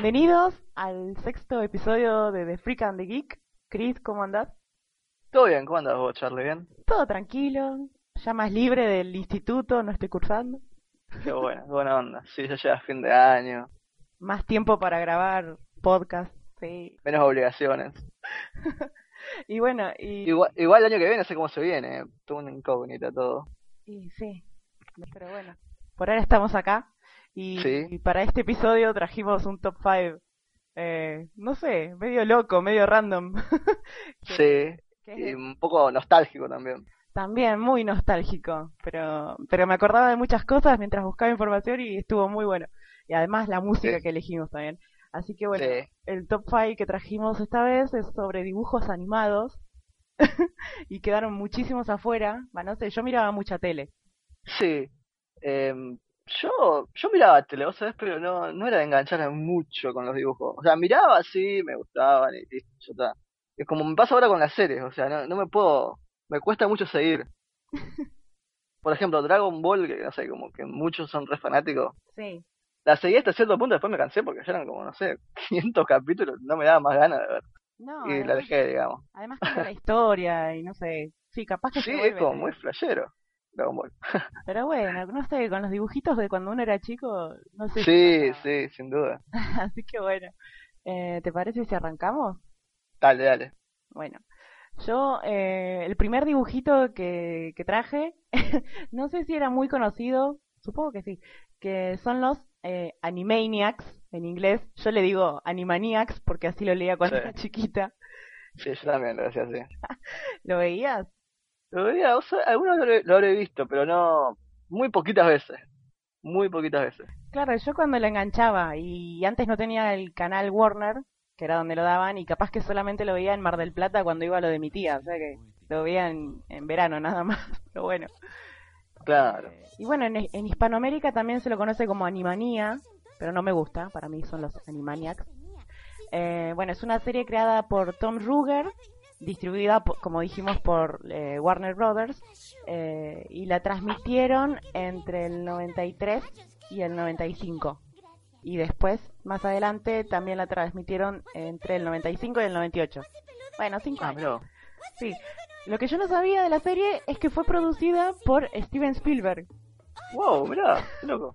Bienvenidos al sexto episodio de The Freak and the Geek. Chris, ¿cómo andás? Todo bien, ¿cómo andas vos, Charlie? ¿Bien? Todo tranquilo, ya más libre del instituto, no estoy cursando. Qué bueno, buena onda. Sí, ya llega fin de año. Más tiempo para grabar podcast, sí. Menos obligaciones. y bueno, y... Igual, igual el año que viene, sé cómo se viene. Todo una incógnita todo. Y sí, pero bueno, por ahora estamos acá. Y, para este episodio trajimos un top 5, eh, no sé, medio loco, medio random. sí, y un poco nostálgico también. También, muy nostálgico, pero, pero me acordaba de muchas cosas mientras buscaba información y estuvo muy bueno. Y además la música que elegimos también. Así que bueno, el top 5 que trajimos esta vez es sobre dibujos animados y quedaron muchísimos afuera. Bueno, no sé, yo miraba mucha tele. Sí, eh, yo, yo miraba tele, vos sabés, pero no, no era de engancharme mucho con los dibujos. O sea, miraba así, me gustaban y listo, ya está. Es como me pasa ahora con las series, o sea, no, no me puedo, me cuesta mucho seguir. Por ejemplo, Dragon Ball, que no sé, como que muchos son re fanáticos. Sí. La seguí hasta cierto punto, después me cansé porque ya eran como, no sé, 500 capítulos, no me daba más ganas de ver. No, y la dejé, digamos. Además que la historia y no sé, sí, capaz que Sí, es como muy flashero. Pero bueno, no sé, con los dibujitos de cuando uno era chico, no sé. Sí, sí, sin duda. Así que bueno, eh, ¿te parece si arrancamos? Dale, dale. Bueno, yo, eh, el primer dibujito que, que traje, no sé si era muy conocido, supongo que sí, que son los eh, Animaniacs en inglés. Yo le digo Animaniacs porque así lo leía cuando era chiquita. Sí, yo también lo decía así. ¿Lo veías? Lo veía, o sea, algunos lo, habré visto, pero no, muy poquitas veces. Muy poquitas veces. Claro, yo cuando lo enganchaba y antes no tenía el canal Warner, que era donde lo daban, y capaz que solamente lo veía en Mar del Plata cuando iba a lo de mi tía, o sea que lo veía en, verano nada más, pero bueno. Claro. y bueno, en, en, Hispanoamérica también se lo conoce como Animanía, pero no me gusta, para mí son los Animaniacs. Eh, bueno, es una serie creada por Tom Ruger distribuida, como dijimos, por eh, Warner Brothers eh, y la transmitieron entre el 93 y el 95. Y después, más adelante, también la transmitieron entre el 95 y el 98. Bueno, cinco ah, años. Sí. Lo que yo no sabía de la serie es que fue producida por Steven Spielberg. Wow, mirá, loco.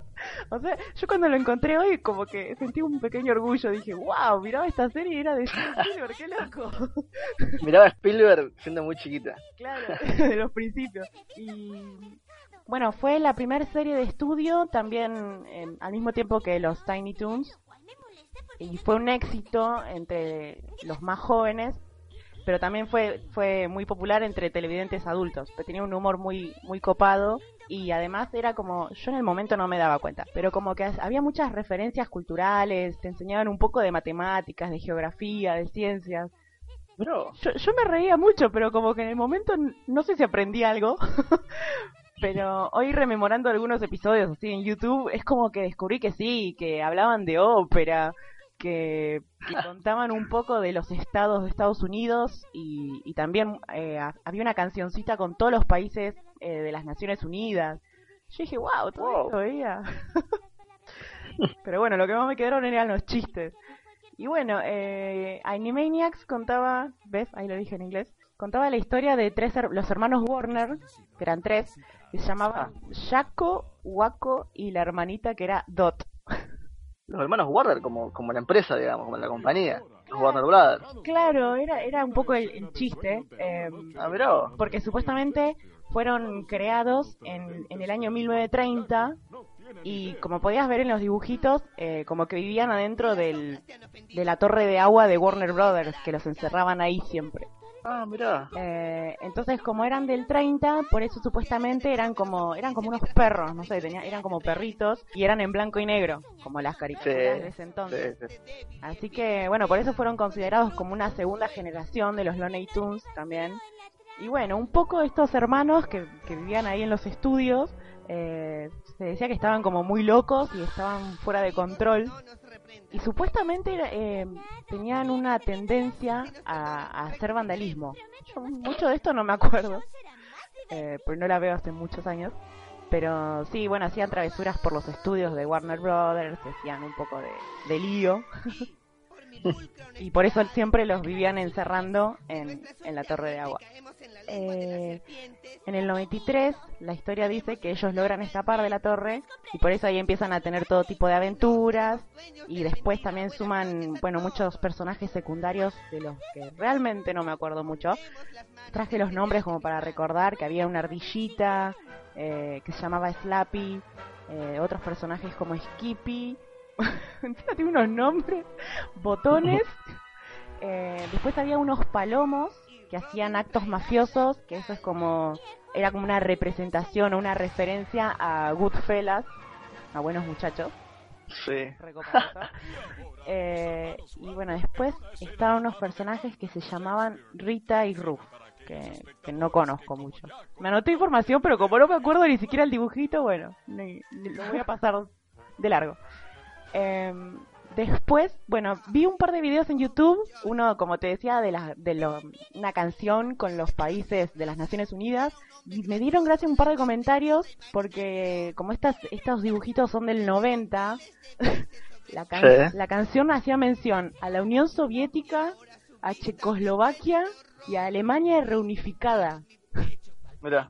O sea, yo cuando lo encontré hoy como que sentí un pequeño orgullo. Dije, wow, miraba esta serie y era de Spielberg, qué loco. Miraba Spielberg siendo muy chiquita. Claro, de los principios. Y bueno, fue la primera serie de estudio también al mismo tiempo que los Tiny Toons. Y fue un éxito entre los más jóvenes pero también fue fue muy popular entre televidentes adultos, tenía un humor muy muy copado y además era como, yo en el momento no me daba cuenta, pero como que había muchas referencias culturales, te enseñaban un poco de matemáticas, de geografía, de ciencias. Yo, yo me reía mucho, pero como que en el momento no sé si aprendí algo, pero hoy rememorando algunos episodios así en YouTube, es como que descubrí que sí, que hablaban de ópera, que, contaban un poco de los estados de Estados Unidos y, también eh, había una cancioncita con todos los países eh, de las Naciones Unidas. Yo dije, wow, todo esto veía. Pero bueno, lo que más me quedaron eran los chistes. Y bueno, eh, Animaniacs contaba, ¿ves? Ahí lo dije en inglés. Contaba la historia de tres los hermanos Warner, que eran tres, que se llamaban Jaco, Waco y la hermanita que era Dot. Los hermanos Warner como, como la empresa, digamos, como la compañía. Los Warner Brothers. Claro, era, era un poco el, chiste. Eh, ah, mirá. Porque supuestamente fueron creados en, en el año 1930 y como podías ver en los dibujitos, eh, como que vivían adentro del, de la torre de agua de Warner Brothers, que los encerraban ahí siempre. Ah, mirá. Eh, entonces, como eran del 30, por eso supuestamente eran como eran como unos perros, no sé, tenían, eran como perritos y eran en blanco y negro, como las caricaturas de ese entonces. Así que, bueno, por eso fueron considerados como una segunda generación de los Looney Tunes también. Y bueno, un poco estos hermanos que, que vivían ahí en los estudios, eh, se decía que estaban como muy locos y estaban fuera de control. Y supuestamente eh, tenían una tendencia a, hacer vandalismo. Yo mucho de esto no me acuerdo, eh, no la veo hace muchos años. Pero sí, bueno, hacían travesuras por los estudios de Warner Brothers, hacían un poco de lío. y por eso siempre los vivían encerrando en, la torre de agua. Eh, en el 93 la historia dice que ellos logran escapar de la torre y por eso ahí empiezan a tener todo tipo de aventuras y después también suman, bueno, muchos personajes secundarios de los que realmente no me acuerdo mucho. Traje los nombres como para recordar que había una ardillita eh, que se llamaba Slappy, eh, otros personajes como Skippy tiene unos nombres, botones. Eh, después había unos palomos que hacían actos mafiosos, que eso es como, era como una representación o una referencia a Goodfellas, a buenos muchachos. Sí. Eh, y bueno, después estaban unos personajes que se llamaban Rita y Ruth. Que, que, no conozco mucho. Me anoté información, pero como no me acuerdo ni siquiera el dibujito, bueno, lo voy a pasar de largo. Eh, después, bueno, vi un par de videos en YouTube, uno, como te decía, de, la, de una canción con los países de las Naciones Unidas, y me dieron gracias un par de comentarios, porque como estas, estos dibujitos son del 90, la, la canción hacía mención a la Unión Soviética, a Checoslovaquia y a Alemania reunificada. Mira.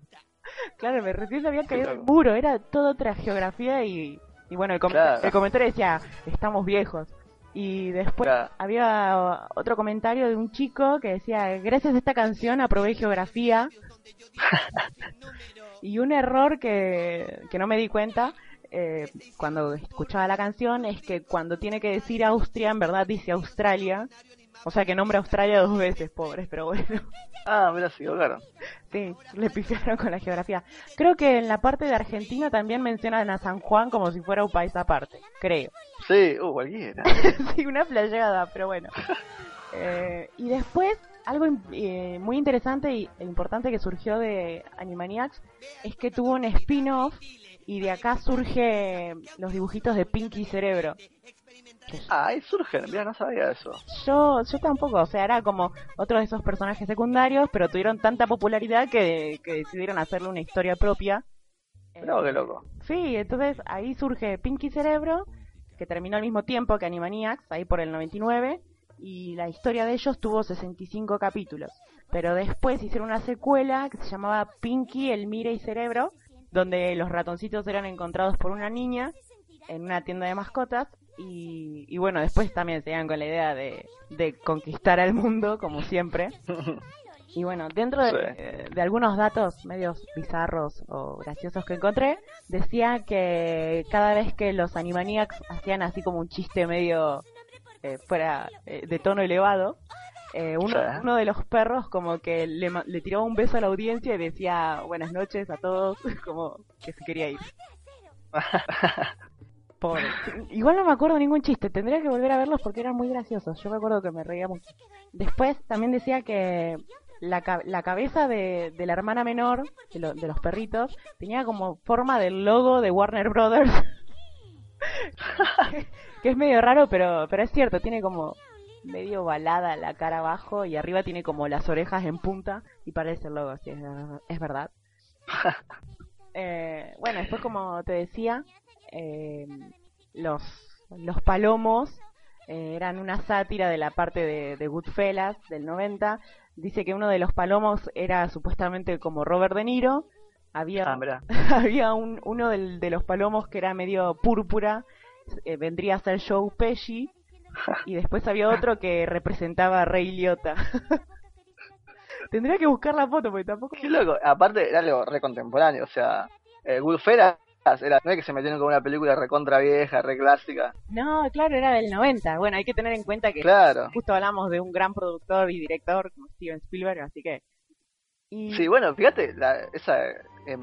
Claro, me recién había caído el muro, era toda otra geografía y y bueno, el, comentario decía, estamos viejos. Y después había otro comentario de un chico que decía, gracias a esta canción aprobé geografía. y un error que, que no me di cuenta eh, cuando escuchaba la canción es que cuando tiene que decir Austria, en verdad dice Australia. O sea que nombra Australia dos veces, pobres, pero bueno. Ah, mira, sí, claro. Sí, le pifiaron con la geografía. Creo que en la parte de Argentina también mencionan a San Juan como si fuera un país aparte, creo. Sí, uh, cualquiera. sí, una playada, pero bueno. Eh, y después, algo eh, muy interesante e importante que surgió de Animaniacs es que tuvo un spin-off y de acá surge los dibujitos de Pinky Cerebro. Ah, ahí surgen, mira, no sabía eso. Yo, yo tampoco, o sea, era como otro de esos personajes secundarios, pero tuvieron tanta popularidad que, decidieron hacerle una historia propia. No, qué loco. Sí, entonces ahí surge Pinky Cerebro, que terminó al mismo tiempo que Animaniacs, ahí por el 99, y la historia de ellos tuvo 65 capítulos. Pero después hicieron una secuela que se llamaba Pinky, el Mire y Cerebro, donde los ratoncitos eran encontrados por una niña en una tienda de mascotas y, bueno, después también se con la idea de, conquistar al mundo, como siempre. Y bueno, dentro de, algunos datos medios bizarros o graciosos que encontré, decía que cada vez que los Animaniacs hacían así como un chiste medio eh, fuera eh, de tono elevado, eh, uno, uno, de los perros como que le, le tiraba un beso a la audiencia y decía buenas noches a todos, como que se quería ir. Igual no me acuerdo ningún chiste, tendría que volver a verlos porque eran muy graciosos. Yo me acuerdo que me reía mucho. Después también decía que la, la cabeza de, la hermana menor, de, los perritos, tenía como forma del logo de Warner Brothers. que es medio raro, pero, pero es cierto, tiene como medio balada la cara abajo y arriba tiene como las orejas en punta y parece el logo, sí, es, es verdad. eh, bueno, después como te decía, eh, los, los palomos eh, eran una sátira de la parte de, de Goodfellas del 90. Dice que uno de los palomos era supuestamente como Robert De Niro. Había, Ah, había un, uno del, de los palomos que era medio púrpura, eh, vendría a ser Joe Pesci. Y después había otro que representaba a Ray Liotta. Tendría que buscar la foto porque tampoco... Qué loco. Aparte era algo re contemporáneo, o sea, eh, Goodfellas era, no es que se metieron con una película recontra vieja, re clásica. No, claro, era del 90. Bueno, hay que tener en cuenta que claro. justo hablamos de un gran productor y director como Steven Spielberg, así que... Y... Sí, bueno, fíjate, la, esa eh,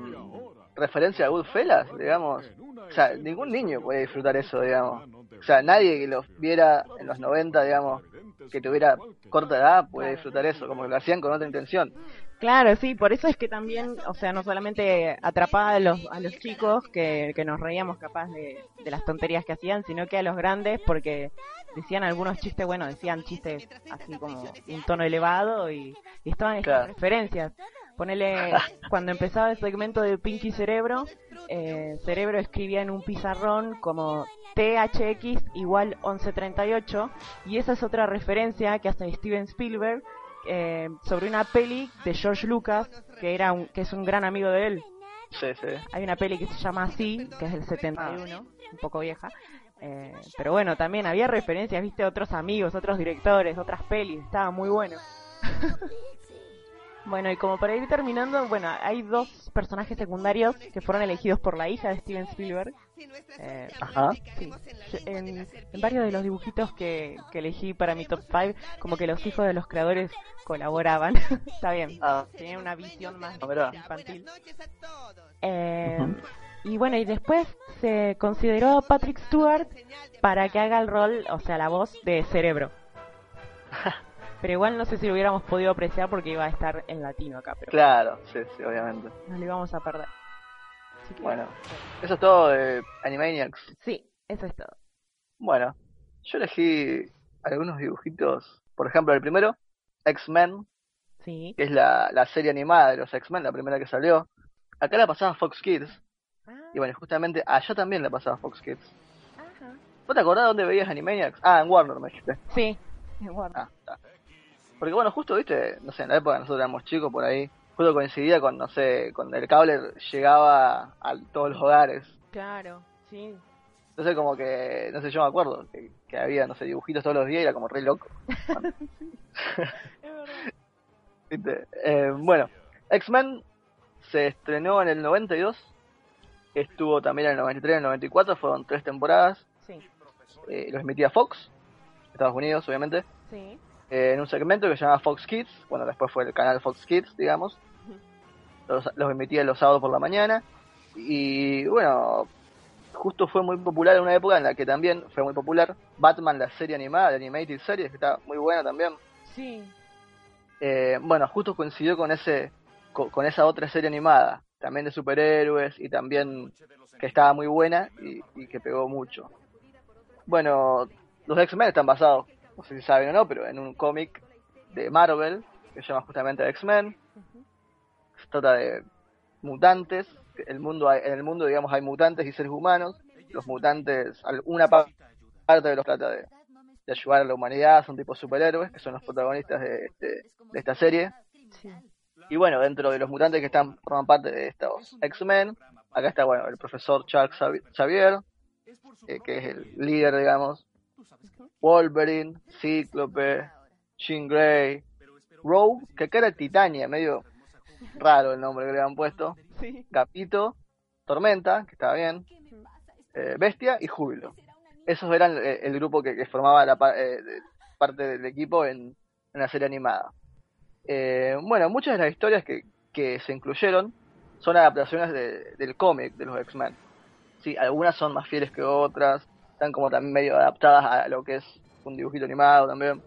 referencia a Goodfellas, digamos, o sea, ningún niño puede disfrutar eso, digamos. O sea, nadie que lo viera en los 90, digamos, que tuviera corta edad puede disfrutar eso, como que lo hacían con otra intención. Claro, sí, por eso es que también, o sea, no solamente atrapaba a los, a los chicos que, que nos reíamos capaz de, de las tonterías que hacían, sino que a los grandes porque decían algunos chistes, bueno, decían chistes así como un tono elevado y, y estaban estas Claro. referencias. Ponele, cuando empezaba el segmento de Pinky Cerebro, eh, Cerebro escribía en un pizarrón como THX igual 1138 y esa es otra referencia que hace Steven Spielberg eh, sobre una peli de George Lucas que era un, que es un gran amigo de él. Sí, sí. Hay una peli que se llama así, que es del 71, un poco vieja. Eh, pero bueno, también había referencias, viste, otros amigos, otros directores, otras pelis, estaba muy bueno. bueno, y como para ir terminando, bueno, hay dos personajes secundarios que fueron elegidos por la hija de Steven Spielberg. Eh, Ajá. sí. En, en varios de los dibujitos que, que elegí para mi top 5, como que los hijos de los creadores colaboraban. Está bien, Ah, tenían una visión más infantil. Eh, y bueno, y después se consideró a Patrick Stewart para que haga el rol, o sea, la voz de Cerebro. Pero igual no sé si lo hubiéramos podido apreciar porque iba a estar en latino acá, pero claro, sí, sí, obviamente. no lo íbamos a perder. Así que- Bueno, eso es todo de Animaniacs. Sí, eso es todo. Bueno, yo elegí algunos dibujitos. Por ejemplo, el primero, X-Men, Sí. que es la, la serie animada de los X-Men, la primera que salió. Acá la pasaba Fox Kids. Y bueno, justamente allá también la pasaba Fox Kids. Ajá. ¿Vos te acordás dónde veías Animaniacs? Ah, en Warner me dijiste. Sí, guarda. Ah, está. Porque bueno, justo, viste, no sé, en la época nosotros éramos chicos por ahí, justo coincidía con, no sé, con el cable llegaba a todos los hogares. Claro, sí. Entonces como que, no sé, yo me acuerdo que, que había, no sé, dibujitos todos los días y era como re loco. Es verdad. Eh, bueno, X-Men se estrenó en el 92, estuvo también en el 93 y en el 94, fueron tres temporadas, Sí, eh, los emitía Fox, Estados Unidos obviamente, sí. eh, en un segmento que se llamaba Fox Kids, bueno, después fue el canal Fox Kids, digamos, los, los emitía los sábados por la mañana, y bueno, justo fue muy popular en una época en la que también fue muy popular Batman, la serie animada, la Animated Series, que está muy buena también. Sí. Eh, bueno, justo coincidió con ese co- con, esa otra serie animada, también de superhéroes y también que estaba muy buena y, y que pegó mucho. Bueno, los X-Men están basados, no sé si saben o no, pero en un cómic de Marvel que se llama justamente X-Men. Se trata de mutantes. El mundo hay- en el mundo, digamos, hay mutantes y seres humanos. Los mutantes, una pa- parte de los trata de, de ayudar a la humanidad, son tipos superhéroes, que son los protagonistas de, este- de esta serie. Sí. Y bueno, dentro de los mutantes que están forman parte de estos X-Men, acá está bueno el profesor Charles Xavi- Xavier, eh, que es el líder, digamos, Wolverine, Cíclope, Jean Grey, Rogue, que acá era Titania, medio raro el nombre que le han puesto, Sí. Capito, Tormenta, que estaba bien, eh, Bestia y Júbilo. Esos eran eh, el grupo que, que formaba la eh, parte del equipo en, en la serie animada. Eh, bueno, muchas de las historias que, que se incluyeron son adaptaciones de- del cómic de los X-Men. Sí, algunas son más fieles que otras, están como también medio adaptadas a lo que es un dibujito animado también.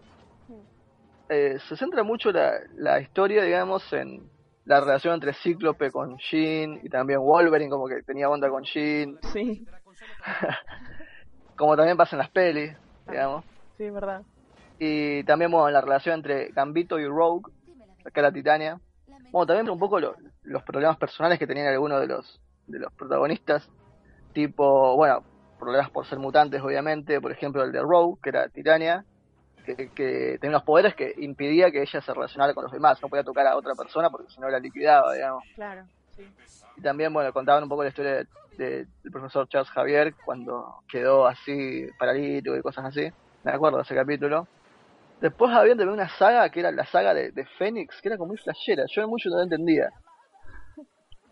Eh, se centra mucho la, la historia, digamos, en la relación entre Cíclope con Jean y también Wolverine, como que tenía onda con Jean. Sí. como también pasa en las pelis, digamos. Sí, verdad. Y también, bueno, la relación entre Gambito y Rogue, acá la Titania. Bueno, también un poco lo- los problemas personales que tenían algunos de los, de los protagonistas. Tipo, bueno, problemas por ser mutantes, obviamente. Por ejemplo, el de Rogue, que era Titania, que, que tenía unos poderes que impidía que ella se relacionara con los demás. No podía tocar a otra persona porque si no la liquidaba, digamos. Claro, sí. Y también, bueno, contaban un poco la historia de- de- del profesor Charles Javier cuando quedó así paralítico y cosas así. Me acuerdo de ese capítulo. Después había también una saga que era la saga de, de Fénix, que era como muy flashera. Yo mucho no la entendía.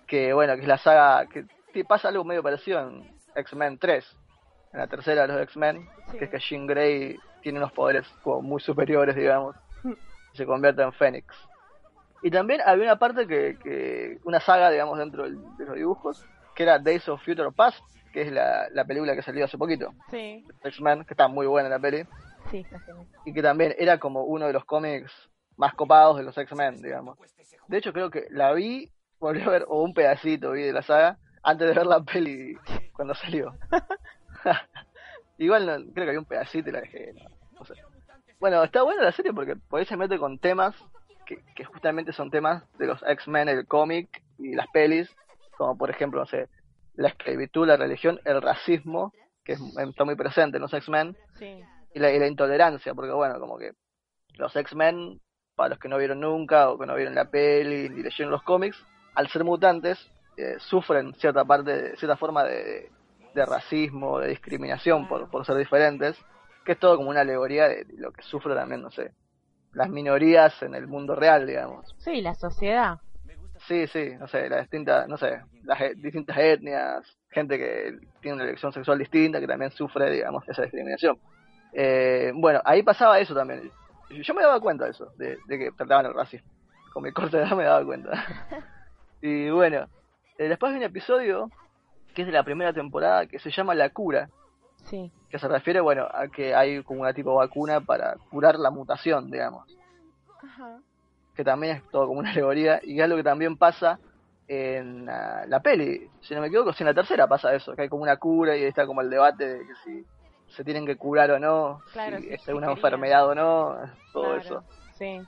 Que bueno, que es la saga que que pasa algo medio parecido en X-Men 3. En la tercera de los X-Men, Sí. que es que Jean Grey tiene unos poderes como muy superiores, digamos. y se convierte en Fénix. Y también había una parte que, que una saga, digamos, dentro del- de los dibujos, que era Days of Future Past, que es la, la película que salió hace poquito, Sí, X-Men, que está muy buena la peli, sí, y que también era como uno de los cómics más copados de los X-Men, digamos. De hecho, creo que la vi, volví a ver, o un pedacito vi de la saga, antes de ver la peli cuando salió. Igual no, creo que había un pedacito y la dejé, no, no sé. Bueno, está buena la serie porque por ahí se mete con temas que, que justamente son temas de los X-Men, el cómic y las pelis, como por ejemplo, no sé, la esclavitud, la religión, el racismo, que es- está muy presente en los X-Men, Sí, y la, y la intolerancia, porque bueno, como que los X-Men, para los que no vieron nunca o que no vieron la peli ni leyeron los cómics, al ser mutantes, eh, sufren cierta parte, cierta forma de, de racismo, de discriminación por, por ser diferentes, que es todo como una alegoría de lo que sufren también, no sé, las minorías en el mundo real, digamos. sí, la sociedad. Sí, sí, no sé, las distintas, no sé, las e- distintas etnias, gente que tiene una elección sexual distinta, que también sufre, digamos, esa discriminación. Eh, bueno, ahí pasaba eso también. Yo me daba cuenta de eso, de, de que trataban el racismo. Con mi corta edad me daba cuenta. y bueno, eh, después hay un episodio que es de la primera temporada que se llama La Cura, Sí, que se refiere, bueno, a que hay como una tipo vacuna para curar la mutación, digamos. Ajá. que también es todo como una alegoría, y es lo que también pasa en la, la peli, si no me equivoco, si en la tercera pasa eso, que hay como una cura y está como el debate de que si se tienen que curar o no, Claro, si es una enfermedad o no, todo Claro, eso. Sí,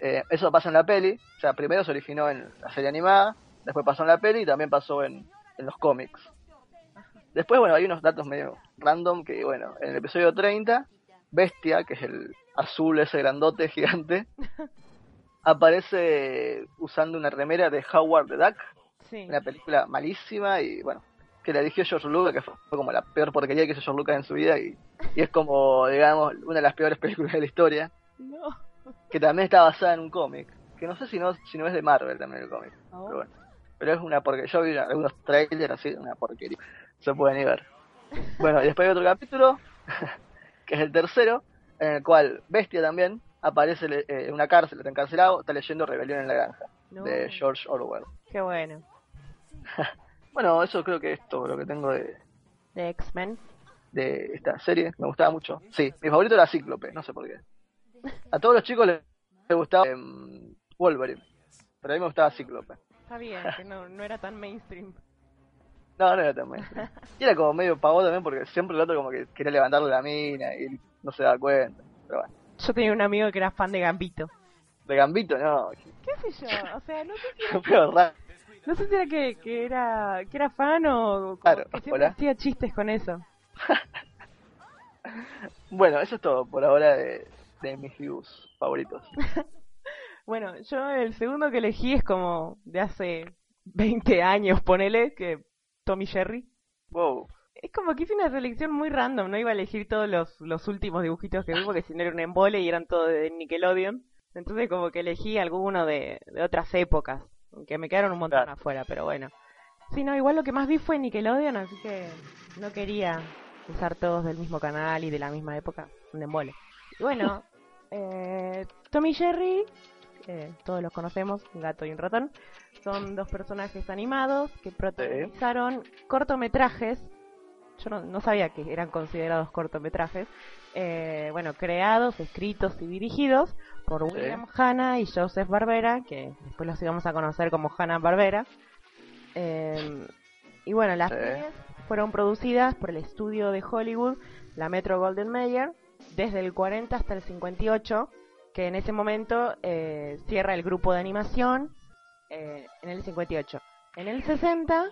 Eh, eso pasa en la peli, o sea, primero se originó en la serie animada, después pasó en la peli y también pasó en, en los cómics. Después, bueno, hay unos datos medio random que, bueno, en el episodio 30, Bestia, que es el azul ese grandote gigante, aparece usando una remera de Howard the Duck, sí. una película malísima y, bueno, que la dirigió George Lucas, que fue, como la peor porquería que hizo George Lucas en su vida y, y es como, digamos, una de las peores películas de la historia No. que también está basada en un cómic, que no sé si no, si no es de Marvel también el cómic, Oh. pero bueno. Pero es una porque yo vi algunos trailers así, una porquería, se pueden ir ver. Bueno, y después hay otro capítulo, que es el tercero, en el cual Bestia también aparece eh, en una cárcel, está encarcelado, está leyendo Rebelión en la Granja, No. de George Orwell. Qué bueno. Bueno, eso creo que es todo lo que tengo de, De X-Men. de esta serie, me gustaba mucho. Sí, mi favorito era Cíclope, no sé por qué. A todos los chicos les, les gustaba em, Wolverine, pero a mí me gustaba Cíclope. Está bien, que no, no era tan mainstream. No, no era tan mainstream. Y era como medio pavo también porque siempre el otro como que quería levantarle la mina y no se daba cuenta. Pero bueno, Yo tenía un amigo que era fan de Gambito. de Gambito no, ¿Qué sé yo? O sea, no sé si feo raro. No sé si era que, que era que era fan o Claro, que siempre hola. hacía chistes con eso. Bueno, eso es todo por ahora de, de mis views favoritos. Bueno, yo el segundo que elegí es como de hace 20 años, ponele, que Tommy Jerry. Wow. Es como que hice una selección muy random, no iba a elegir todos los, los últimos dibujitos que vi porque si no era un embole y eran todos de Nickelodeon. Entonces como que elegí alguno de, de otras épocas, aunque me quedaron un montón Claro. afuera, pero bueno. Sí, no, igual lo que más vi fue Nickelodeon, así que no quería usar todos del mismo canal y de la misma época, un embole. Y bueno, eh, Tommy Jerry, eh, todos los conocemos, un gato y un ratón, son dos personajes animados que protagonizaron cortometrajes. Yo no, no sabía que eran considerados cortometrajes. eh, bueno, creados, escritos y dirigidos por Sí. William Hanna y Joseph Barbera, que después los íbamos a conocer como Hanna Barbera. y bueno, las series fueron producidas por el estudio de Hollywood, la Metro Golden Mayer, desde el 40 hasta el 58, que en ese momento eh, cierra el grupo de animación eh, en el 58. En el 60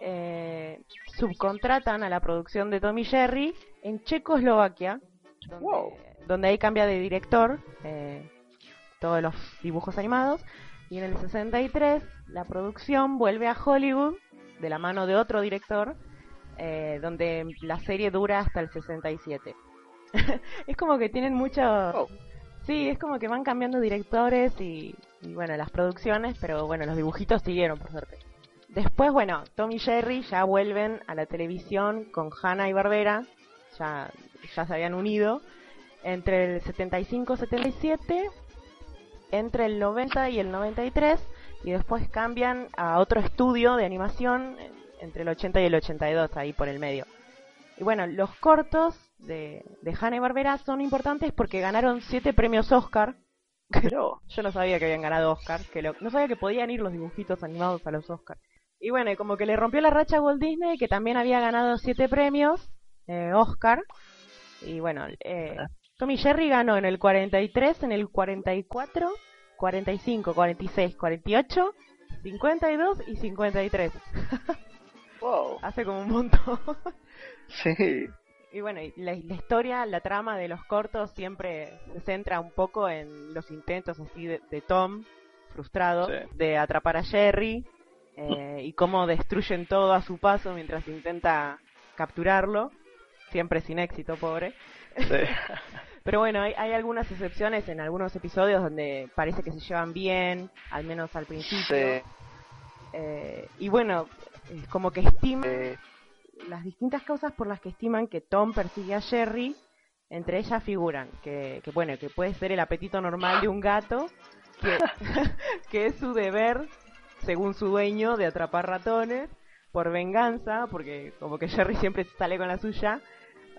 eh, subcontratan a la producción de Tommy Jerry en Checoslovaquia, donde, donde ahí cambia de director todos los dibujos animados. Y en el 63 la producción vuelve a Hollywood de la mano de otro director, donde la serie dura hasta el 67. es como que tienen mucho... Oh. Sí, es como que van cambiando directores y, bueno, las producciones, pero bueno, los dibujitos siguieron, por suerte. Después, bueno, Tom y Jerry ya vuelven a la televisión con Hanna y Barbera, ya, ya se habían unido, entre el 75-77, entre el 90 y el 93, y después cambian a otro estudio de animación entre el 80 y el 82, ahí por el medio. Y bueno, los cortos de, de Hanna y Barbera son importantes porque ganaron siete premios Oscar. Pero yo no sabía que habían ganado Oscar, que no sabía que podían ir los dibujitos animados a los Oscar. Y bueno, como que le rompió la racha a Walt Disney, que también había ganado siete premios eh, Oscar. Y bueno, eh, Tommy Jerry ganó en el 43, en el 44, 45, 46, 48, 52 y 53. wow. Hace como un montón. sí. Y bueno, la, historia, la trama de los cortos siempre se centra un poco en los intentos así de, Tom, frustrado, de atrapar a Jerry eh, y cómo destruyen todo a su paso mientras intenta capturarlo, siempre sin éxito, pobre. Pero bueno, hay, algunas excepciones en algunos episodios donde parece que se llevan bien, al menos al principio. Eh, y bueno, como que estima las distintas causas por las que estiman que Tom persigue a Jerry, entre ellas figuran que, bueno, que puede ser el apetito normal de un gato, que, que es su deber, según su dueño, de atrapar ratones, por venganza, porque como que Jerry siempre sale con la suya,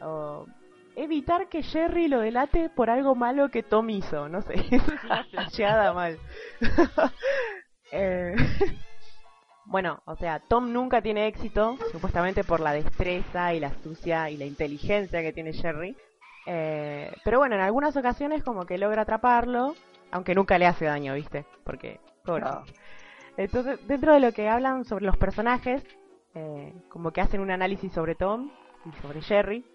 o evitar que Jerry lo delate por algo malo que Tom hizo, no sé, eso es una flasheada mal. eh, bueno, o sea, Tom nunca tiene éxito, supuestamente por la destreza y la astucia y la inteligencia que tiene Jerry. Eh, pero bueno, en algunas ocasiones como que logra atraparlo, aunque nunca le hace daño, ¿viste? Porque, pobre. Entonces, dentro de lo que hablan sobre los personajes, eh, como que hacen un análisis sobre Tom y sobre Jerry,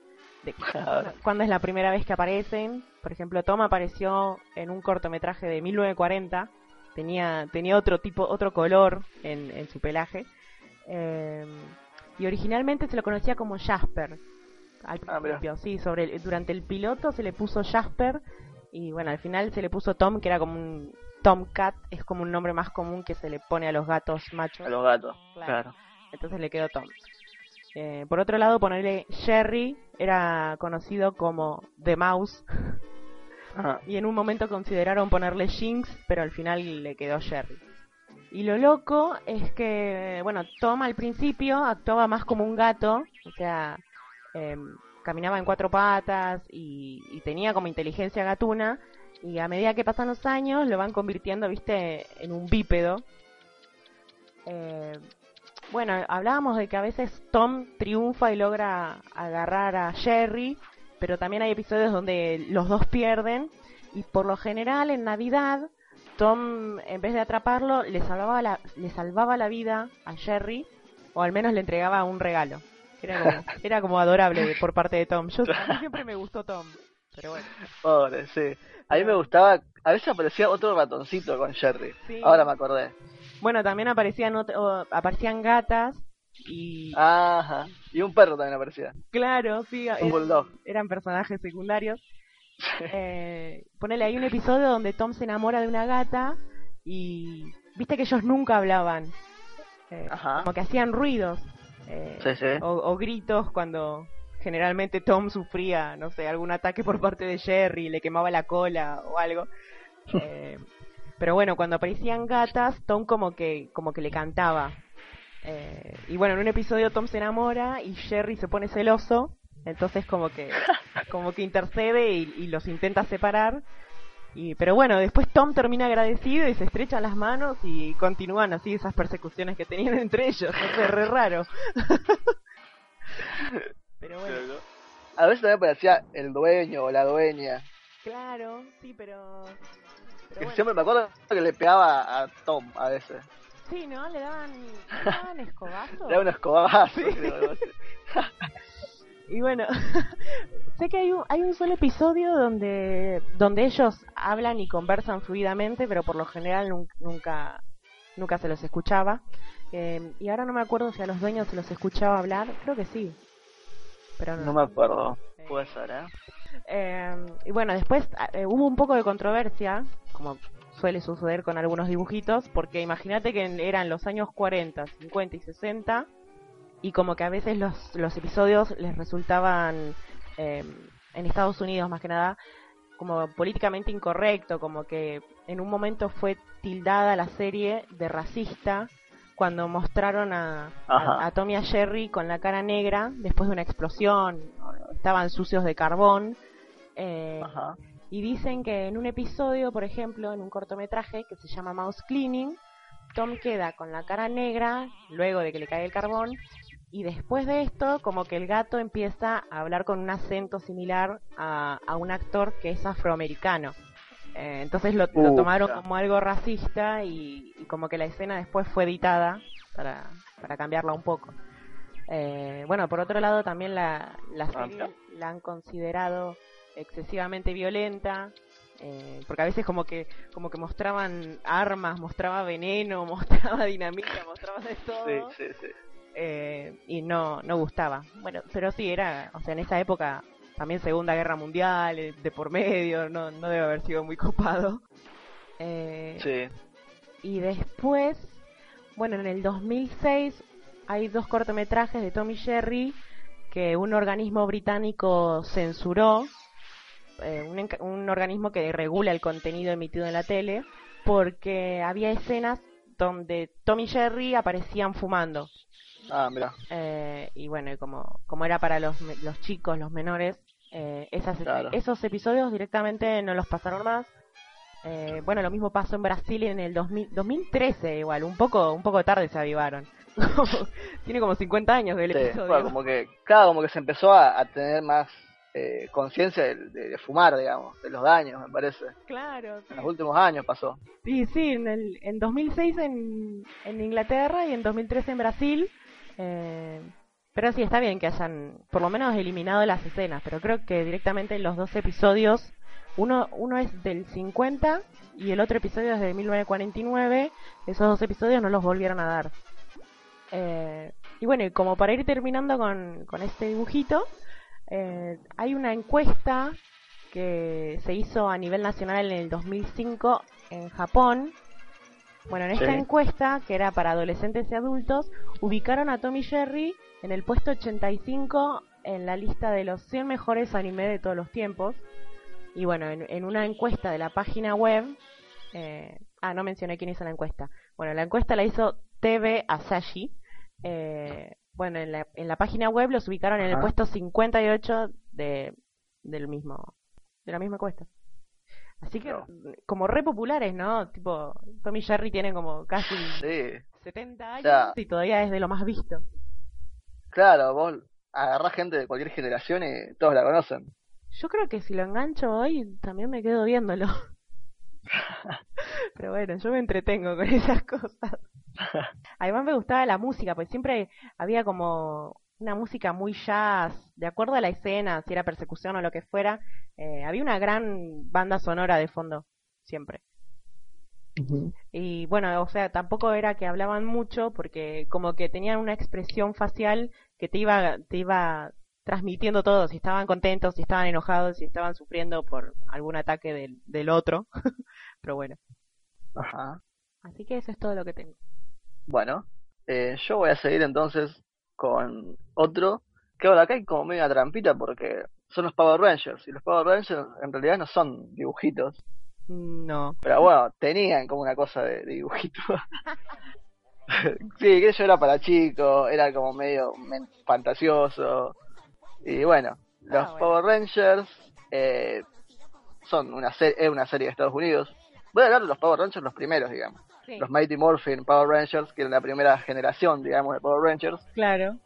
de cuándo es la primera vez que aparecen. Por ejemplo, Tom apareció en un cortometraje de 1940 tenía, tenía otro tipo, otro color en, en su pelaje. Eh, y originalmente se lo conocía como Jasper. Al ah, principio, sí, sobre durante el piloto se le puso Jasper y bueno, al final se le puso Tom, que era como un Tomcat, es como un nombre más común que se le pone a los gatos machos. A los gatos, claro. Entonces le quedó Tom. Eh, por otro lado, ponerle Jerry era conocido como The Mouse y en un momento consideraron ponerle Jinx, pero al final le quedó Jerry. Y lo loco es que, bueno, Tom al principio actuaba más como un gato, o sea, em, caminaba en cuatro patas y, tenía como inteligencia gatuna, y a medida que pasan los años lo van convirtiendo, viste, en un bípedo. Eh, bueno, hablábamos de que a veces Tom triunfa y logra agarrar a Jerry, pero también hay episodios donde los dos pierden y por lo general en Navidad Tom en vez de atraparlo le salvaba la, le salvaba la vida a Jerry o al menos le entregaba un regalo. Era como, era como adorable por parte de Tom. Yo siempre me gustó Tom, pero bueno. Pobre, sí. A mí me gustaba, a veces aparecía otro ratoncito con Jerry. Ahora me acordé. Bueno, también aparecían aparecían gatas y Ajá. Y un perro también aparecía. Claro, sí. Un bulldog. Eran personajes secundarios. eh, ponele, hay un episodio donde Tom se enamora de una gata y viste que ellos nunca hablaban. Eh, como que hacían ruidos. Eh, o, gritos cuando generalmente Tom sufría, no sé, algún ataque por parte de Jerry, le quemaba la cola o algo. Pero bueno, cuando aparecían gatas, Tom como que, como que le cantaba. Eh, y bueno, en un episodio Tom se enamora y Jerry se pone celoso, entonces como que, como que intercede y, los intenta separar. Y, pero bueno, después Tom termina agradecido y se estrechan las manos y continúan así esas persecuciones que tenían entre ellos. Es re raro. Pero bueno. A veces también parecía el dueño o la dueña. Claro, sí, pero... pero Que bueno. Siempre me acuerdo que le pegaba a Tom a veces. Sí, ¿no? Le daban, le daban escobazos. Le daba unos escobazos. Sí. creo. Y bueno, sé que hay un, hay un solo episodio donde, donde ellos hablan y conversan fluidamente, pero por lo general nun- nunca, nunca se los escuchaba. Eh, y ahora no me acuerdo si a los dueños se los escuchaba hablar, creo que sí. Pero no, No me acuerdo. Sí. Puede ser, ¿eh? Eh, y bueno, después eh, hubo un poco de controversia, como suele suceder con algunos dibujitos, porque imagínate que eran los años 40, 50 y 60, y como que a veces los, los episodios les resultaban, eh, en Estados Unidos más que nada, como políticamente incorrecto, como que en un momento fue tildada la serie de racista cuando mostraron a, a, a Tommy y a Jerry con la cara negra después de una explosión, estaban sucios de carbón. eh, Ajá. Y dicen que en un episodio, por ejemplo, en un cortometraje que se llama Mouse Cleaning, Tom queda con la cara negra luego de que le cae el carbón y después de esto como que el gato empieza a hablar con un acento similar a, a un actor que es afroamericano. Eh, entonces lo, lo tomaron como algo racista y, y como que la escena después fue editada para, para cambiarla un poco. Eh, bueno, por otro lado también la, la Ah, serie la han considerado excesivamente violenta, eh, porque a veces como que como que mostraban armas, mostraba veneno, mostraba dinamita, mostraba de todo, Sí, sí, sí. eh, y no no gustaba. Bueno, pero sí era, o sea, en esa época también Segunda Guerra Mundial, eh, de por medio, no no debe haber sido muy copado. Eh, Sí. y después, bueno, en el 2006 hay dos cortometrajes de Tommy Jerry que un organismo británico censuró, eh, un, organismo que regula el contenido emitido en la tele, porque había escenas donde Tommy Jerry aparecían fumando. Ah, mira. Eh, y bueno, y como, como era para los, los chicos, los menores, eh, esas, Claro. esos episodios directamente no los pasaron más. Eh, bueno, lo mismo pasó en Brasil en el 2000 2013 igual, un poco un poco tarde se avivaron. Tiene como 50 años del Sí, episodio. bueno, como que, claro, como que se empezó a, a tener más eh, conciencia de, de- de fumar, digamos, de los daños, me parece. Claro, sí. En los últimos años pasó. Sí, sí, en, el, en 2006 en, en Inglaterra y en 2013 en Brasil. eh, pero sí, está bien que hayan por lo menos eliminado las escenas, pero creo que directamente los dos episodios, uno, uno es del 50 y el otro episodio es de 1949, esos dos episodios no los volvieron a dar. Eh, y bueno, y como para ir terminando con, con este dibujito, eh, hay una encuesta que se hizo a nivel nacional en el 2005 en Japón. Bueno, en esta Sí. encuesta, que era para adolescentes y adultos, ubicaron a Tommy Jerry en el puesto 85 en la lista de los 100 mejores anime de todos los tiempos. Y bueno, en, en una encuesta de la página web, eh, ah, no mencioné quién hizo la encuesta. Bueno, la encuesta la hizo TV Asahi. Eh, bueno, en la, en la página web los ubicaron en el Ajá. puesto 58 de, del mismo, de la misma encuesta. Así que, No. como re populares, ¿no? Tipo, Tommy y Jerry tienen como casi Sí, 70 años y todavía es de lo más visto. claro, vos agarrás gente de cualquier generación y todos la conocen. Yo creo que si lo engancho hoy, también me quedo viéndolo. Pero bueno, yo me entretengo con esas cosas. Además me gustaba la música, pues siempre había como una música muy jazz, de acuerdo a la escena, si era persecución o lo que fuera. eh, había una gran banda sonora de fondo, siempre. Y bueno, o sea, tampoco era que hablaban mucho porque como que tenían una expresión facial que te iba, te iba transmitiendo todo, si estaban contentos, si estaban enojados, si estaban sufriendo por algún ataque del, del otro. Pero bueno, Ajá. así que eso es todo lo que tengo. Bueno, eh, yo voy a seguir entonces con otro. Que ahora acá hay como media trampita porque son los Power Rangers. Y los Power Rangers en realidad no son dibujitos. No. Pero bueno, tenían como una cosa de, de dibujito. sí, que eso era para chicos, era como medio fantasioso. Y bueno, los bueno. Power Rangers eh, son una, es una serie de Estados Unidos. Voy a hablar de los Power Rangers los primeros, digamos. Sí, Los Mighty Morphin Power Rangers, que era la primera generación, digamos, de Power Rangers. claro.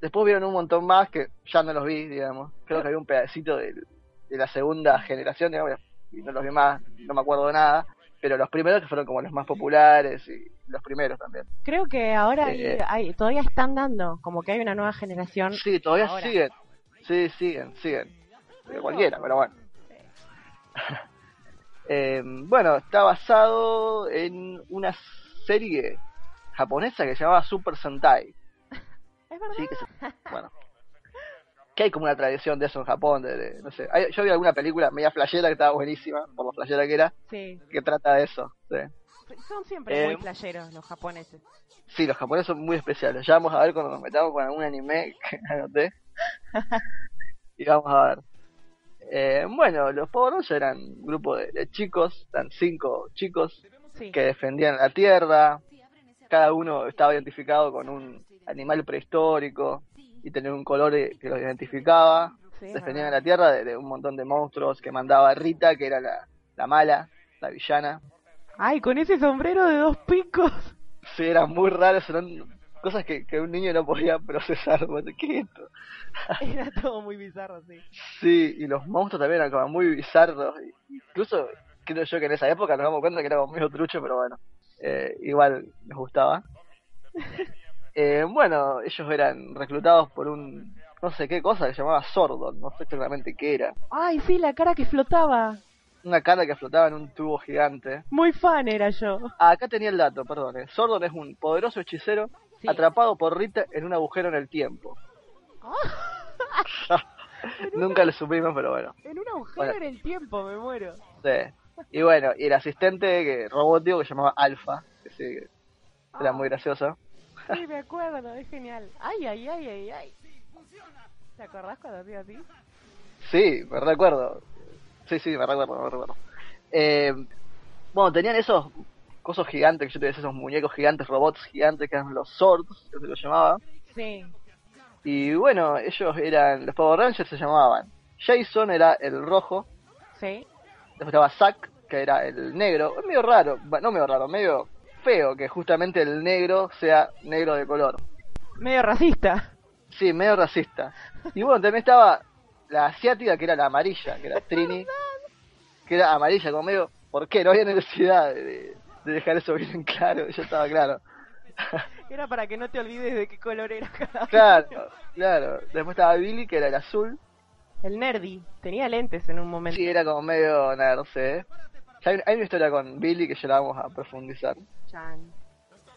después vieron un montón más que ya no los vi, digamos. Creo que había un pedacito de, de la segunda generación, digamos, y no los vi más, no me acuerdo de nada. Pero los primeros que fueron como los más populares y los primeros también. Creo que ahora hay- Eh, hay- todavía están dando, como que hay una nueva generación. Sí, todavía ahora. siguen. Sí, siguen, siguen. De cualquiera, pero bueno. Eh, bueno, está basado en una serie japonesa que se llamaba Super Sentai. Es verdad. Sí, que se- bueno. Que hay como una tradición de eso en Japón, de, de- no sé. Hay- yo vi alguna película media flashera que estaba buenísima, por lo flashera que era, Sí. que trata de eso. Sí, Son siempre Eh, muy playeros los japoneses. Sí, los japoneses son muy especiales. Ya vamos a ver cuando nos metamos con algún anime que anoté. y vamos a ver. Eh, bueno, los Power Rangers eran un grupo de, de chicos, eran cinco chicos Sí. que defendían la tierra. Cada uno estaba identificado con un animal prehistórico y tenía un color que los identificaba. Sí, Defendían la tierra de, de un montón de monstruos que mandaba Rita, que era la, la mala, la villana. Ay, con ese sombrero de dos picos. Sí, eran muy raros, eran cosas que, que un niño no podía procesar. Bueno, ¿Qué es esto? Era todo muy bizarro, sí. Sí, y los monstruos también eran como muy bizarros. Incluso creo yo que en esa época nos damos cuenta que era como medio trucho, pero bueno, eh, igual nos gustaba. Eh, bueno, ellos eran reclutados por un no sé qué cosa que se llamaba Sordon, no sé exactamente qué era. Ay, sí, la cara que flotaba. Una cara que flotaba en un tubo gigante. Muy fan era yo. Ah, acá tenía el dato, perdón. eh. Sordon es un poderoso hechicero Sí. atrapado por Rita en un agujero en el tiempo. Nunca lo supimos, pero bueno. En un agujero Bueno. en el tiempo, me muero. Sí. Y bueno, y el asistente que, robótico que llamaba Alpha, que sí, que era muy gracioso. Sí, me acuerdo, es genial. Ay, ay, ay, ay, ay. ¿Te acordás cuando hacía así? Sí, me recuerdo. Sí, sí, me recuerdo, me recuerdo. Eh, bueno, tenían esos cosos gigantes, que yo te decía, esos muñecos gigantes, robots gigantes, que eran los Swords, que se los llamaba. Sí. Y bueno, ellos eran, los Power Rangers se llamaban. Jason era el rojo, Sí. después estaba Zack, que era el negro. Es medio raro, bueno, no medio raro, medio feo que justamente el negro sea negro de color. Medio racista. Sí, medio racista. Y bueno, también estaba la asiática, que era la amarilla, que era Trini, que era amarilla, como medio, ¿por qué? No había necesidad de, de- de dejar eso bien en claro, ya estaba claro. Era para que no te olvides de qué color era cada claro, claro. Después estaba Billy, que era el azul, El nerdy. Tenía lentes en un momento. sí, era como medio nerd, ¿eh? Hay, hay una historia con Billy que ya la vamos a profundizar. Chan.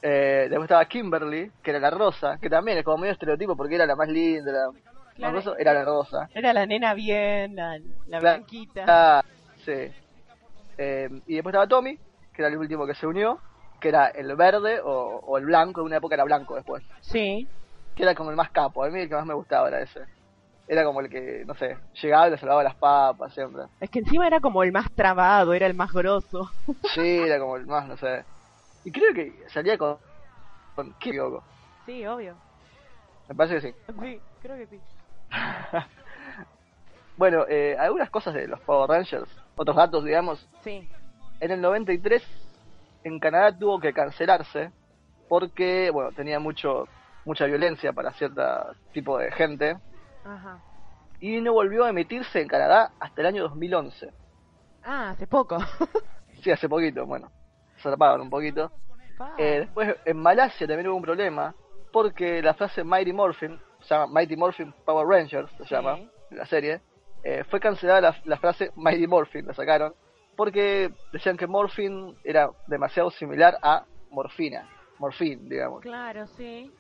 Eh, después estaba Kimberly, que era la rosa, que también es como medio estereotipo porque era la más linda, la más Claro. cosa, era la rosa. Era la nena bien, la, la Claro. blanquita. Ah, sí. Eh, y después estaba Tommy, que era el último que se unió, que era el verde o, o el blanco, en una época era blanco después, Sí. que era como el más capo, a mí el que más me gustaba era ese. Era como el que, no sé, llegaba y le salvaba las papas siempre. Es que encima era como el más trabado, era el más grosso. Sí, era como el más, no sé. Y creo que salía con... con ¿Qué equivoco? Sí, obvio. Me parece que sí. Sí, creo que sí. Bueno, eh, algunas cosas de los Power Rangers, otros datos, digamos. Sí. En el 93, en Canadá tuvo que cancelarse porque, bueno, tenía mucho mucha violencia para cierto tipo de gente Ajá. y no volvió a emitirse en Canadá hasta el año 2011. Ah, hace poco. Sí, hace poquito, bueno, se apagan un poquito. Eh, después, en Malasia también hubo un problema porque la frase Mighty Morphin, se llama Mighty Morphin Power Rangers, se Sí. llama, la serie, eh, fue cancelada la, la frase Mighty Morphin, la sacaron, porque decían que Morphin era demasiado similar a morfina, morfín, digamos, Claro, sí.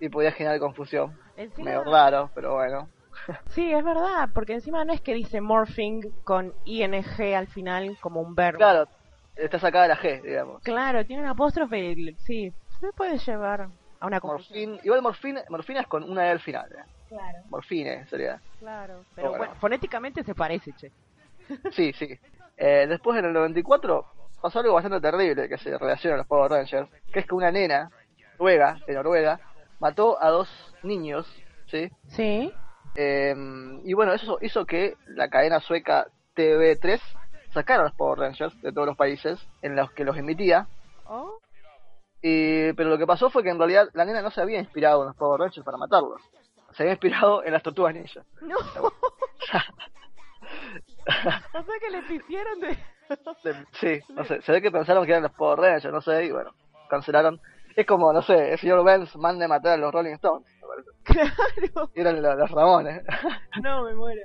y podía generar confusión. Encima, Medio raro, pero bueno. sí, es verdad, porque encima no es que dice morphing con ing al final como un verbo. Claro, está sacada la G, digamos. Claro, tiene un apóstrofe, y- sí, se puede llevar a una confusión. Morfín, igual morfina, morfina es con una E al final, eh. Claro, morfine sería. claro. Pero Bueno. bueno, fonéticamente se parece, che. Sí, sí. Eh, después en el 94 pasó algo bastante terrible que se relaciona a los Power Rangers, que es que una nena, Noruega, de Noruega, mató a dos niños, ¿sí? Sí. Eh, y bueno, eso hizo que la cadena sueca TV3 sacara a los Power Rangers de todos los países en los que los emitía. Oh, Y, pero lo que pasó fue que en realidad la nena no se había inspirado en los Power Rangers para matarlos, se había inspirado en las tortugas ninja. No. o sea que les hicieron de... sí, no sé, se ve que pensaron que eran los Power Rangers, no sé, y bueno, cancelaron. Es como, no sé, el señor Benz mande matar a los Rolling Stones. Claro. Y eran los, los Ramones. No, me muero.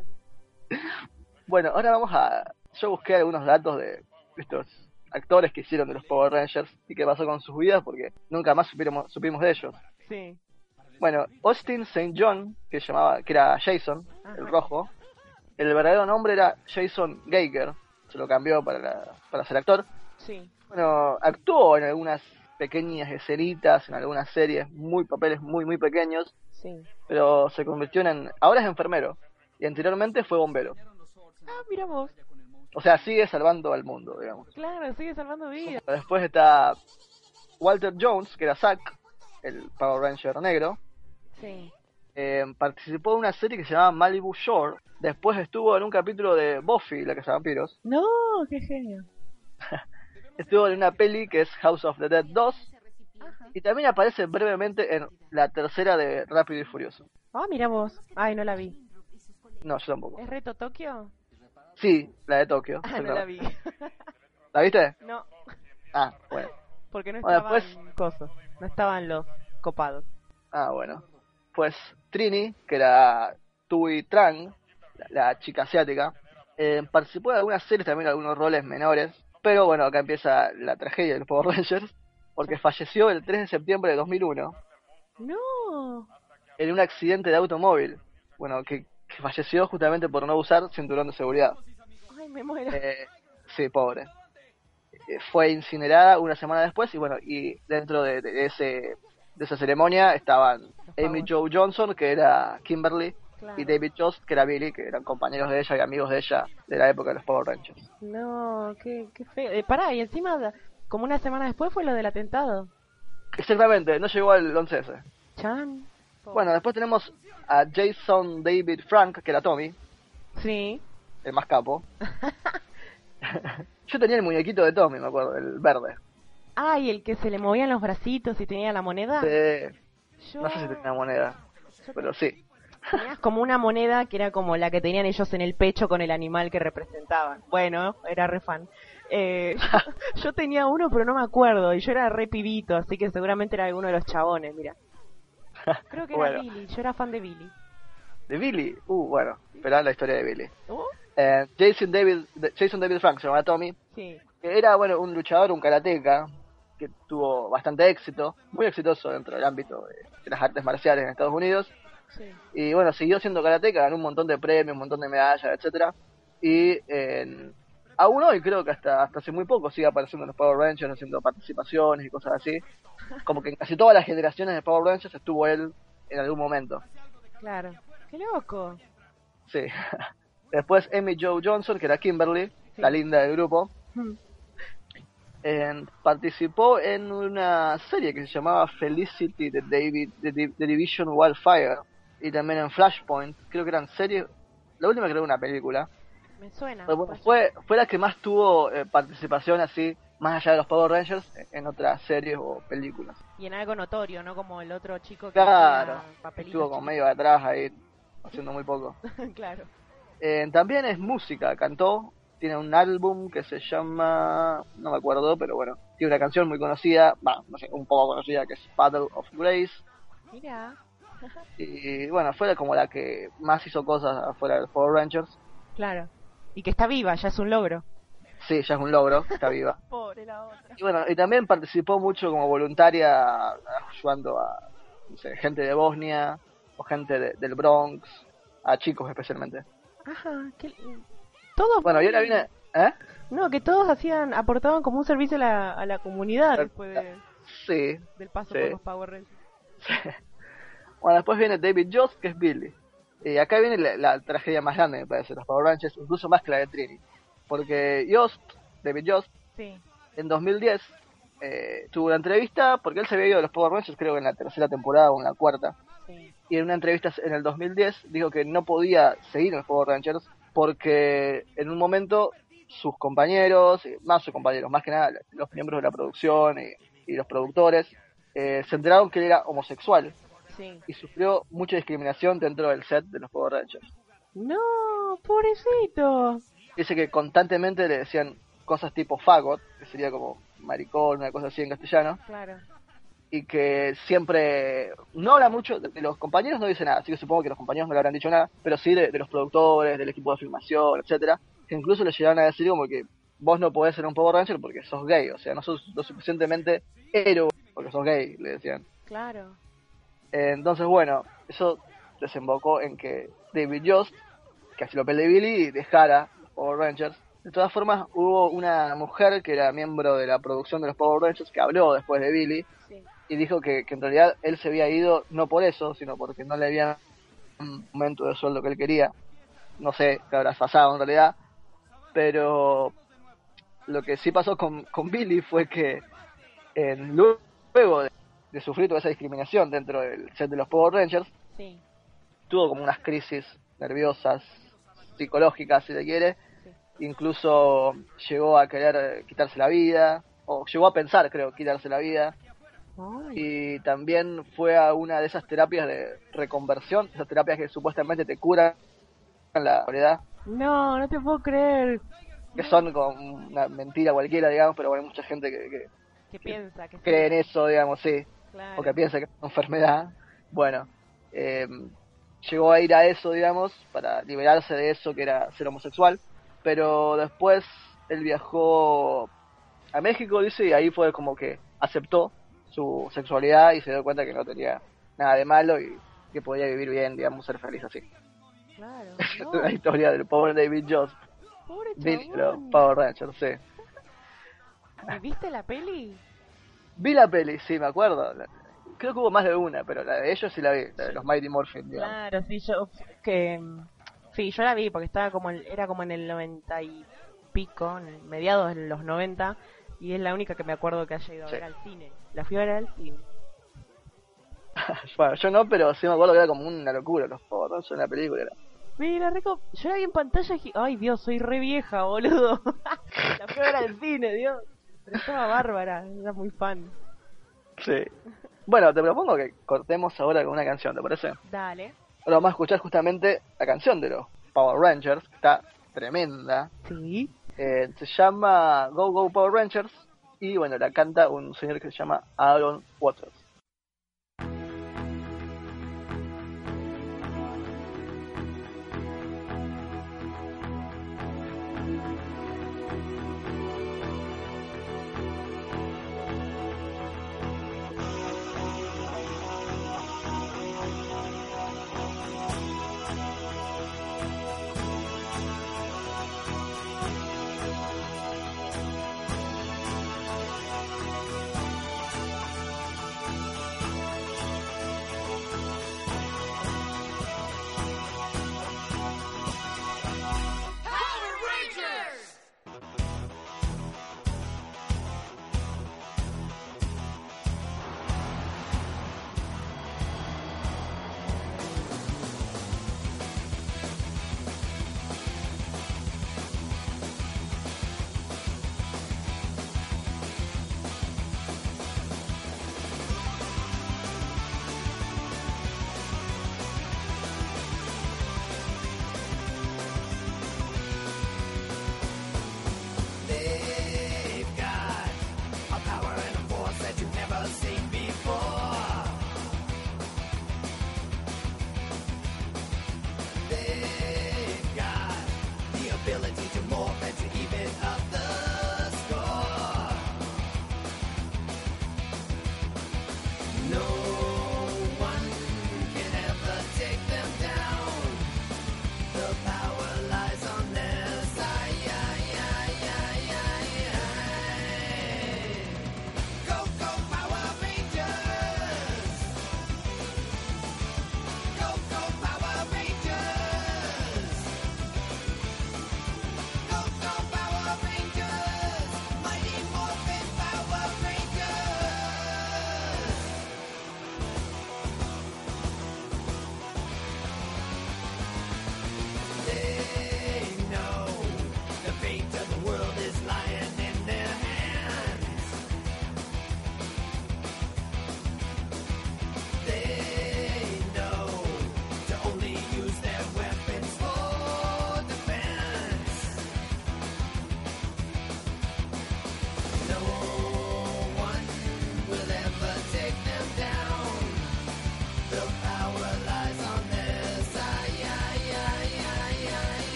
Bueno, ahora vamos a... Yo busqué algunos datos de estos actores que hicieron de los Power Rangers y qué pasó con sus vidas porque nunca más supimos, supimos de ellos. Sí. Bueno, Austin St. John, que llamaba, que era Jason, el rojo, el verdadero nombre era Jason Geiger, se lo cambió para, la- para ser actor. Sí. Bueno, actuó en algunas pequeñas escenitas, en algunas series, muy papeles muy muy pequeños, Sí. pero se convirtió en, ahora es enfermero y anteriormente fue bombero. Ah, mira vos. O sea, sigue salvando al mundo, digamos. Claro, sigue salvando vidas. Después está Walter Jones, que era Zack, el Power Ranger negro. Sí. Eh, participó en una serie que se llamaba Malibu Shore. Después estuvo en un capítulo de Buffy, la casa de vampiros. No, qué genio. Estuvo en una peli que es House of the Dead 2. Ajá. Y también aparece brevemente en la tercera de Rápido y Furioso. Ah, mira vos. Ay, no la vi. No, yo tampoco. ¿Es Reto Tokio? Sí, la de Tokio. Ah, no la vi. ¿La viste? no, Ah, bueno. porque no Bueno, estaban pues- cosas. No estaban los copados. Ah, bueno. Pues Trini, que era Tui Trang, la, la chica asiática, eh, participó en algunas series también, algunos roles menores. Pero bueno, acá empieza la tragedia de los Power Rangers, porque falleció el 3 de septiembre de 2001 No. en un accidente de automóvil. Bueno, que, que falleció justamente por no usar cinturón de seguridad. Ay, me muero. Eh, sí, pobre. Eh, fue incinerada una semana después y bueno, y dentro de, de ese de esa ceremonia estaban Amy Power. Jo Johnson, que era Kimberly, Claro. y David Jost, que era Billy, que eran compañeros de ella y amigos de ella de la época de los Power Rangers. No, qué, qué feo. Eh, pará, y encima, como una semana después fue lo del atentado. Exactamente, no llegó al 11S. Chan. Bueno, después tenemos a Jason David Frank, que era Tommy, Sí. el más capo. Yo tenía el muñequito de Tommy, me acuerdo, el verde. Ay, el que se le movían los bracitos y tenía la moneda. Eh, Yo... no sé si tenía moneda, yo pero sí. Tenías como una moneda que era como la que tenían ellos en el pecho con el animal que representaban. Bueno, era re fan. Eh, yo, tenía uno, pero no me acuerdo. Y yo era re pibito, así que seguramente era alguno de los chabones, mira. Creo que era. Billy. Yo era fan de Billy. De Billy, uh, bueno, esperá la historia de Billy. ¿Uh? Eh, Jason David Jason David Frank se llama Tommy Sí. que era bueno un luchador un karateca que tuvo bastante éxito muy exitoso dentro del ámbito de, de las artes marciales en Estados Unidos Sí. y bueno siguió siendo karateca ganó un montón de premios un montón de medallas etcétera y eh, aún hoy creo que hasta hasta hace muy poco sigue apareciendo en los Power Rangers haciendo participaciones y cosas así como que en casi todas las generaciones de Power Rangers estuvo él en algún momento Claro. Qué loco. sí después Amy Jo Johnson que era Kimberly Sí. la linda del grupo Hmm. En- participó en una serie que se llamaba Felicity de David de, de Division Wildfire y también en Flashpoint creo que eran series la última creo que era una película Me suena. Pero bueno, fue fue la que más tuvo eh, participación así más allá de los Power Rangers en otras series o películas Y en algo notorio, ¿no? Como el otro chico que claro estuvo como medio atrás ahí haciendo muy poco claro. Eh, también es música, cantó, tiene un álbum que se llama, no me acuerdo, pero bueno, tiene una canción muy conocida, va, no sé, un poco conocida que es Battle of Grace, Mira. y bueno, fue como la que más hizo cosas afuera de los Power Rangers. Claro. Y que está viva, ya es un logro. Sí, ya es un logro, está viva. Pobre la otra. Y bueno, y también participó mucho como voluntaria ayudando a no sé, gente de Bosnia o gente de- del Bronx, a chicos especialmente. Ajá. Que... Todos. Bueno, y ahora viene... ¿Eh? No, que todos hacían, aportaban como un servicio a la, a la comunidad después de- Sí, del paso Sí. por los Power Rangers. Bueno, después viene David Jost, que es Billy. Y acá viene la, la tragedia más grande, me parece, los Power Rangers, incluso más que la de Trini. Porque Jost, David Jost, Sí. en 2010 eh, tuvo una entrevista, porque él se había ido de los Power Rangers, creo que en la tercera temporada o en la cuarta. Sí. Y en una entrevista en el 2010 dijo que no podía seguir en los Power Rangers porque en un momento sus compañeros, más sus compañeros, más que nada los miembros de la producción y, y los productores, eh, se enteraron que él era homosexual Sí. y sufrió mucha discriminación dentro del set de los Power Rangers. No, pobrecito. Dice que constantemente le decían cosas tipo fagot, que sería como maricón, una cosa así en castellano, Claro. Y que siempre no habla mucho, de, los compañeros no dice nada, así que supongo que los compañeros no le habrán dicho nada, pero sí de, de los productores, del equipo de filmación, etcétera, que incluso le llegaron a decir como que vos no podés ser un Power Ranger porque sos gay, o sea, no sos lo suficientemente héroe porque sos gay, le decían. Claro. Entonces, bueno, eso desembocó en que David Yost, que hacía el papel de Billy, dejara los Power Rangers. De todas formas, hubo una mujer que era miembro de la producción de los Power Rangers que habló después de Billy. Y dijo que, que en realidad él se había ido no por eso, sino porque no le habían un aumento de sueldo que él quería. No sé qué habrá pasado en realidad, pero lo que sí pasó con, con Billy fue que en, luego de, de sufrir toda esa discriminación dentro del set de los Power Rangers, Sí. tuvo como unas crisis nerviosas, psicológicas, si se quiere. Incluso llegó a querer eh, quitarse la vida, o llegó a pensar, creo, quitarse la vida. Y también fue a una de esas terapias de reconversión, esas terapias que supuestamente te curan la soledad, No, no te puedo creer. que son como una mentira cualquiera, digamos, pero bueno, hay mucha gente que, que ¿Qué piensa? Que cree en eso, digamos, sí. Claro. o que piensa que es una enfermedad. Bueno, eh, llegó a ir a eso, digamos, para liberarse de eso que era ser homosexual, pero después él viajó a México, dice, y ahí fue como que aceptó su sexualidad y se dio cuenta que no tenía nada de malo y que podía vivir bien, digamos, ser feliz así. Claro. No, la historia del pobre David Jones, pobre chabón. Power Rangers, sí. ¿Y ¿Viste la peli? Vi la peli, sí, me acuerdo. Creo que hubo más de una, pero la de ellos sí la vi, la de los Mighty Morphin, digamos. Claro, sí, yo que sí, yo la vi porque estaba como era como en el 90 y pico, en mediados de los 90 y es la única que me acuerdo que haya ido a Sí. ver al cine. La fui a ver al cine. bueno, yo no, pero sí me acuerdo que era como una locura los Rangers en la película. Era. Mira, Rico, yo la vi en pantalla y dije, ay Dios, soy re vieja, boludo. la fui a ver al cine, Dios. Pero estaba bárbara, era muy fan. Sí. Bueno, te propongo que cortemos ahora con una canción, ¿te parece? Dale. Ahora vamos a escuchar justamente la canción de los Power Rangers, que está tremenda. Sí. Eh, se llama Go Go Power Rangers y bueno, la canta un señor que se llama Aaron Waters.